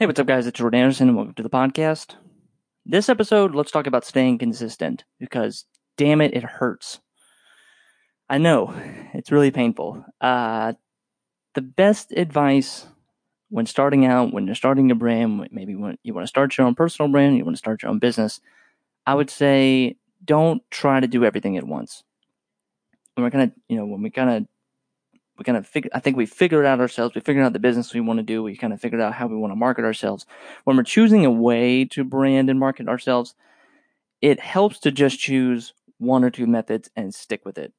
Hey, what's up, guys? It's Jordan Anderson, and welcome to the podcast. This episode, let's talk about staying consistent because, damn it, it hurts. I know it's really painful. Uh, the best advice when starting out, when you're starting a brand, maybe when you want to start your own personal brand, you want to start your own business, I would say don't try to do everything at once. When we're kind of, you know, when we kind of we kind of i think we figured out ourselves we figured out the business we want to do we kind of figured out how we want to market ourselves. When we're choosing a way to brand and market ourselves it helps to just choose one or two methods and stick with it.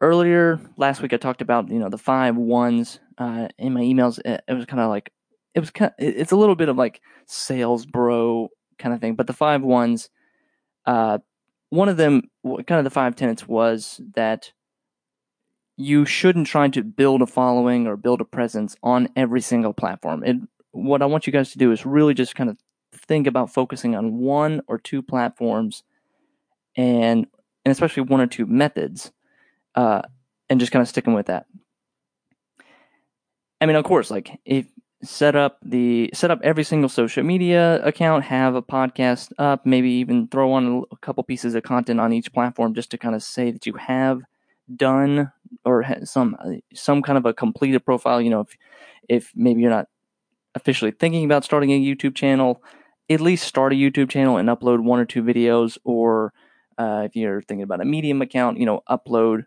Earlier last week i talked about you know the five ones uh, in my emails. It, it was kind of like it was kind of, it's a little bit of like sales bro kind of thing but the five ones uh, one of them kind of the five tenets was that you shouldn't try to build a following or build a presence on every single platform. It, what I want you guys to do is really just kind of think about focusing on one or two platforms and and especially one or two methods uh, and just kind of sticking with that. I mean, of course, like if set up the set up every single social media account, have a podcast up, maybe even throw on a couple pieces of content on each platform just to kind of say that you have done or some some kind of a completed profile. You know, if if maybe you're not officially thinking about starting a YouTube channel, at least start a YouTube channel and upload one or two videos. Or uh, if you're thinking about a Medium account, you know, upload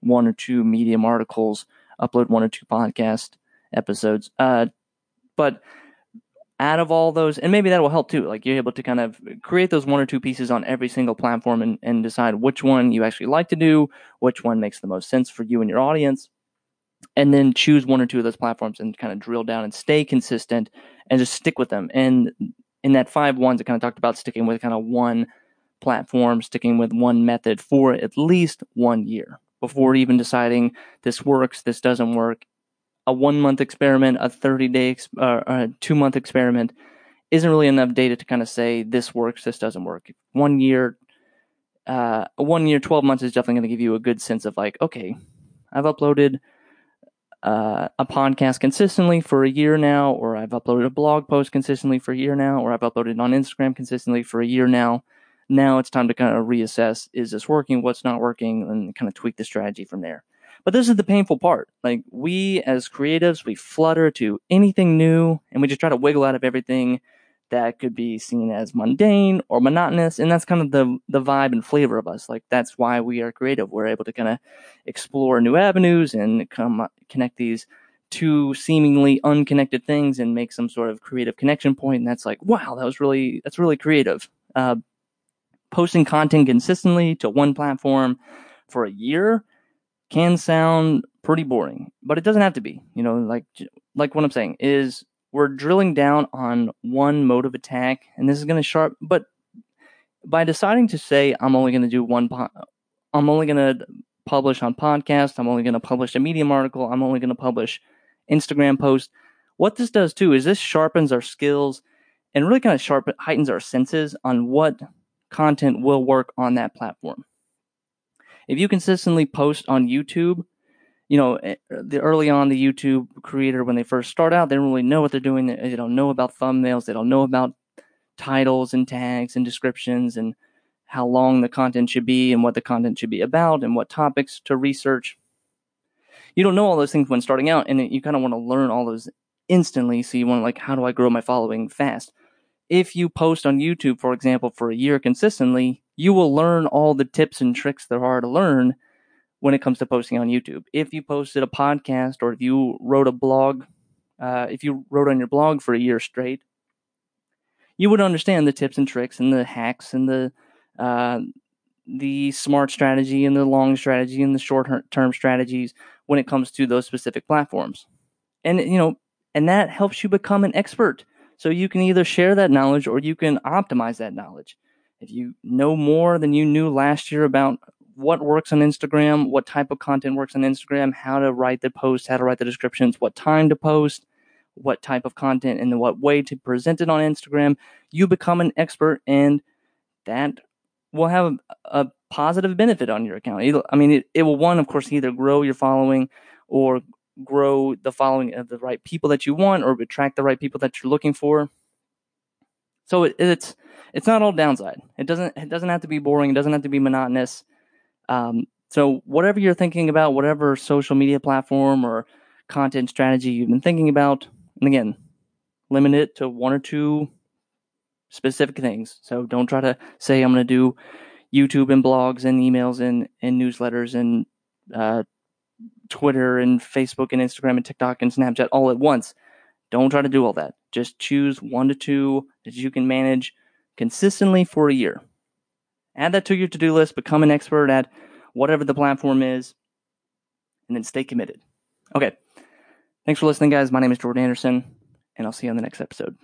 one or two Medium articles, upload one or two podcast episodes. Uh, but out of all those, and maybe that will help too. Like you're able to kind of create those one or two pieces on every single platform and, and decide which one you actually like to do, which one makes the most sense for you and your audience, and then choose one or two of those platforms and kind of drill down and stay consistent and just stick with them. And in that five ones, I kind of talked about sticking with kind of one platform, sticking with one method for at least one year before even deciding this works, this doesn't work, a one month experiment, a 30 day, uh, a two month experiment isn't really enough data to kind of say this works, this doesn't work. One year, uh, one year, 12 months is definitely going to give you a good sense of like, okay, I've uploaded uh, a podcast consistently for a year now, or I've uploaded a blog post consistently for a year now, or I've uploaded on Instagram consistently for a year now. Now it's time to kind of reassess is this working, what's not working, and kind of tweak the strategy from there. But this is the painful part. Like we as creatives, we flutter to anything new and we just try to wiggle out of everything that could be seen as mundane or monotonous. And that's kind of the, the vibe and flavor of us. Like that's why we are creative. We're able to kind of explore new avenues and come connect these two seemingly unconnected things and make some sort of creative connection point. And that's like, wow, that was really, that's really creative. Uh, posting content consistently to one platform for a year can sound pretty boring, but it doesn't have to be. You know, like like what I'm saying is we're drilling down on one mode of attack, and this is going to sharp. But by deciding to say I'm only going to do one, po- I'm only going to publish on podcast. I'm only going to publish a Medium article. I'm only going to publish Instagram post. What this does too is this sharpens our skills and really kind of sharp heightens our senses on what content will work on that platform if you consistently post on YouTube, you know, eh, the early on the YouTube creator when they first start out, they don't really know what they're doing. They don't know about thumbnails. They don't know about titles and tags and descriptions and how long the content should be and what the content should be about and what topics to research. You don't know all those things when starting out, and you kind of want to learn all those instantly. So you want to like, how do I grow my following fast? If you post on YouTube, for example, for a year consistently, you will learn all the tips and tricks there are to learn when it comes to posting on YouTube. If you posted a podcast or if you wrote a blog, uh, if you wrote on your blog for a year straight, you would understand the tips and tricks and the hacks and the uh, the smart strategy and the long strategy and the short term strategies when it comes to those specific platforms. And you know, and that helps you become an expert. So you can either share that knowledge or you can optimize that knowledge if you know more than you knew last year about what works on Instagram, what type of content works on Instagram, how to write the post, how to write the descriptions, what time to post, what type of content, and what way to present it on Instagram, you become an expert, and that will have a, a positive benefit on your account. I mean, it, it will one, of course, either grow your following or grow the following of the right people that you want or attract the right people that you're looking for. So it, it's it's not all downside. It doesn't it doesn't have to be boring. It doesn't have to be monotonous. Um, so whatever you're thinking about, whatever social media platform or content strategy you've been thinking about, and again, limit it to one or two specific things. So don't try to say I'm going to do YouTube and blogs and emails and, and newsletters and uh, Twitter and Facebook and Instagram and TikTok and Snapchat all at once. Don't try to do all that. Just choose one to two that you can manage consistently for a year. Add that to your to do list, become an expert at whatever the platform is, and then stay committed. Okay. Thanks for listening, guys. My name is Jordan Anderson, and I'll see you on the next episode.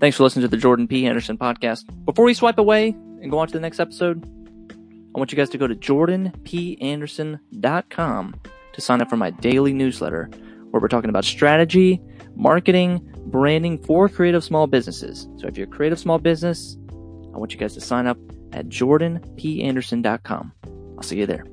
Thanks for listening to the Jordan P. Anderson podcast. Before we swipe away and go on to the next episode, I want you guys to go to jordanpanderson.com to sign up for my daily newsletter where we're talking about strategy, marketing, branding for creative small businesses. So if you're a creative small business, I want you guys to sign up at jordanpanderson.com. I'll see you there.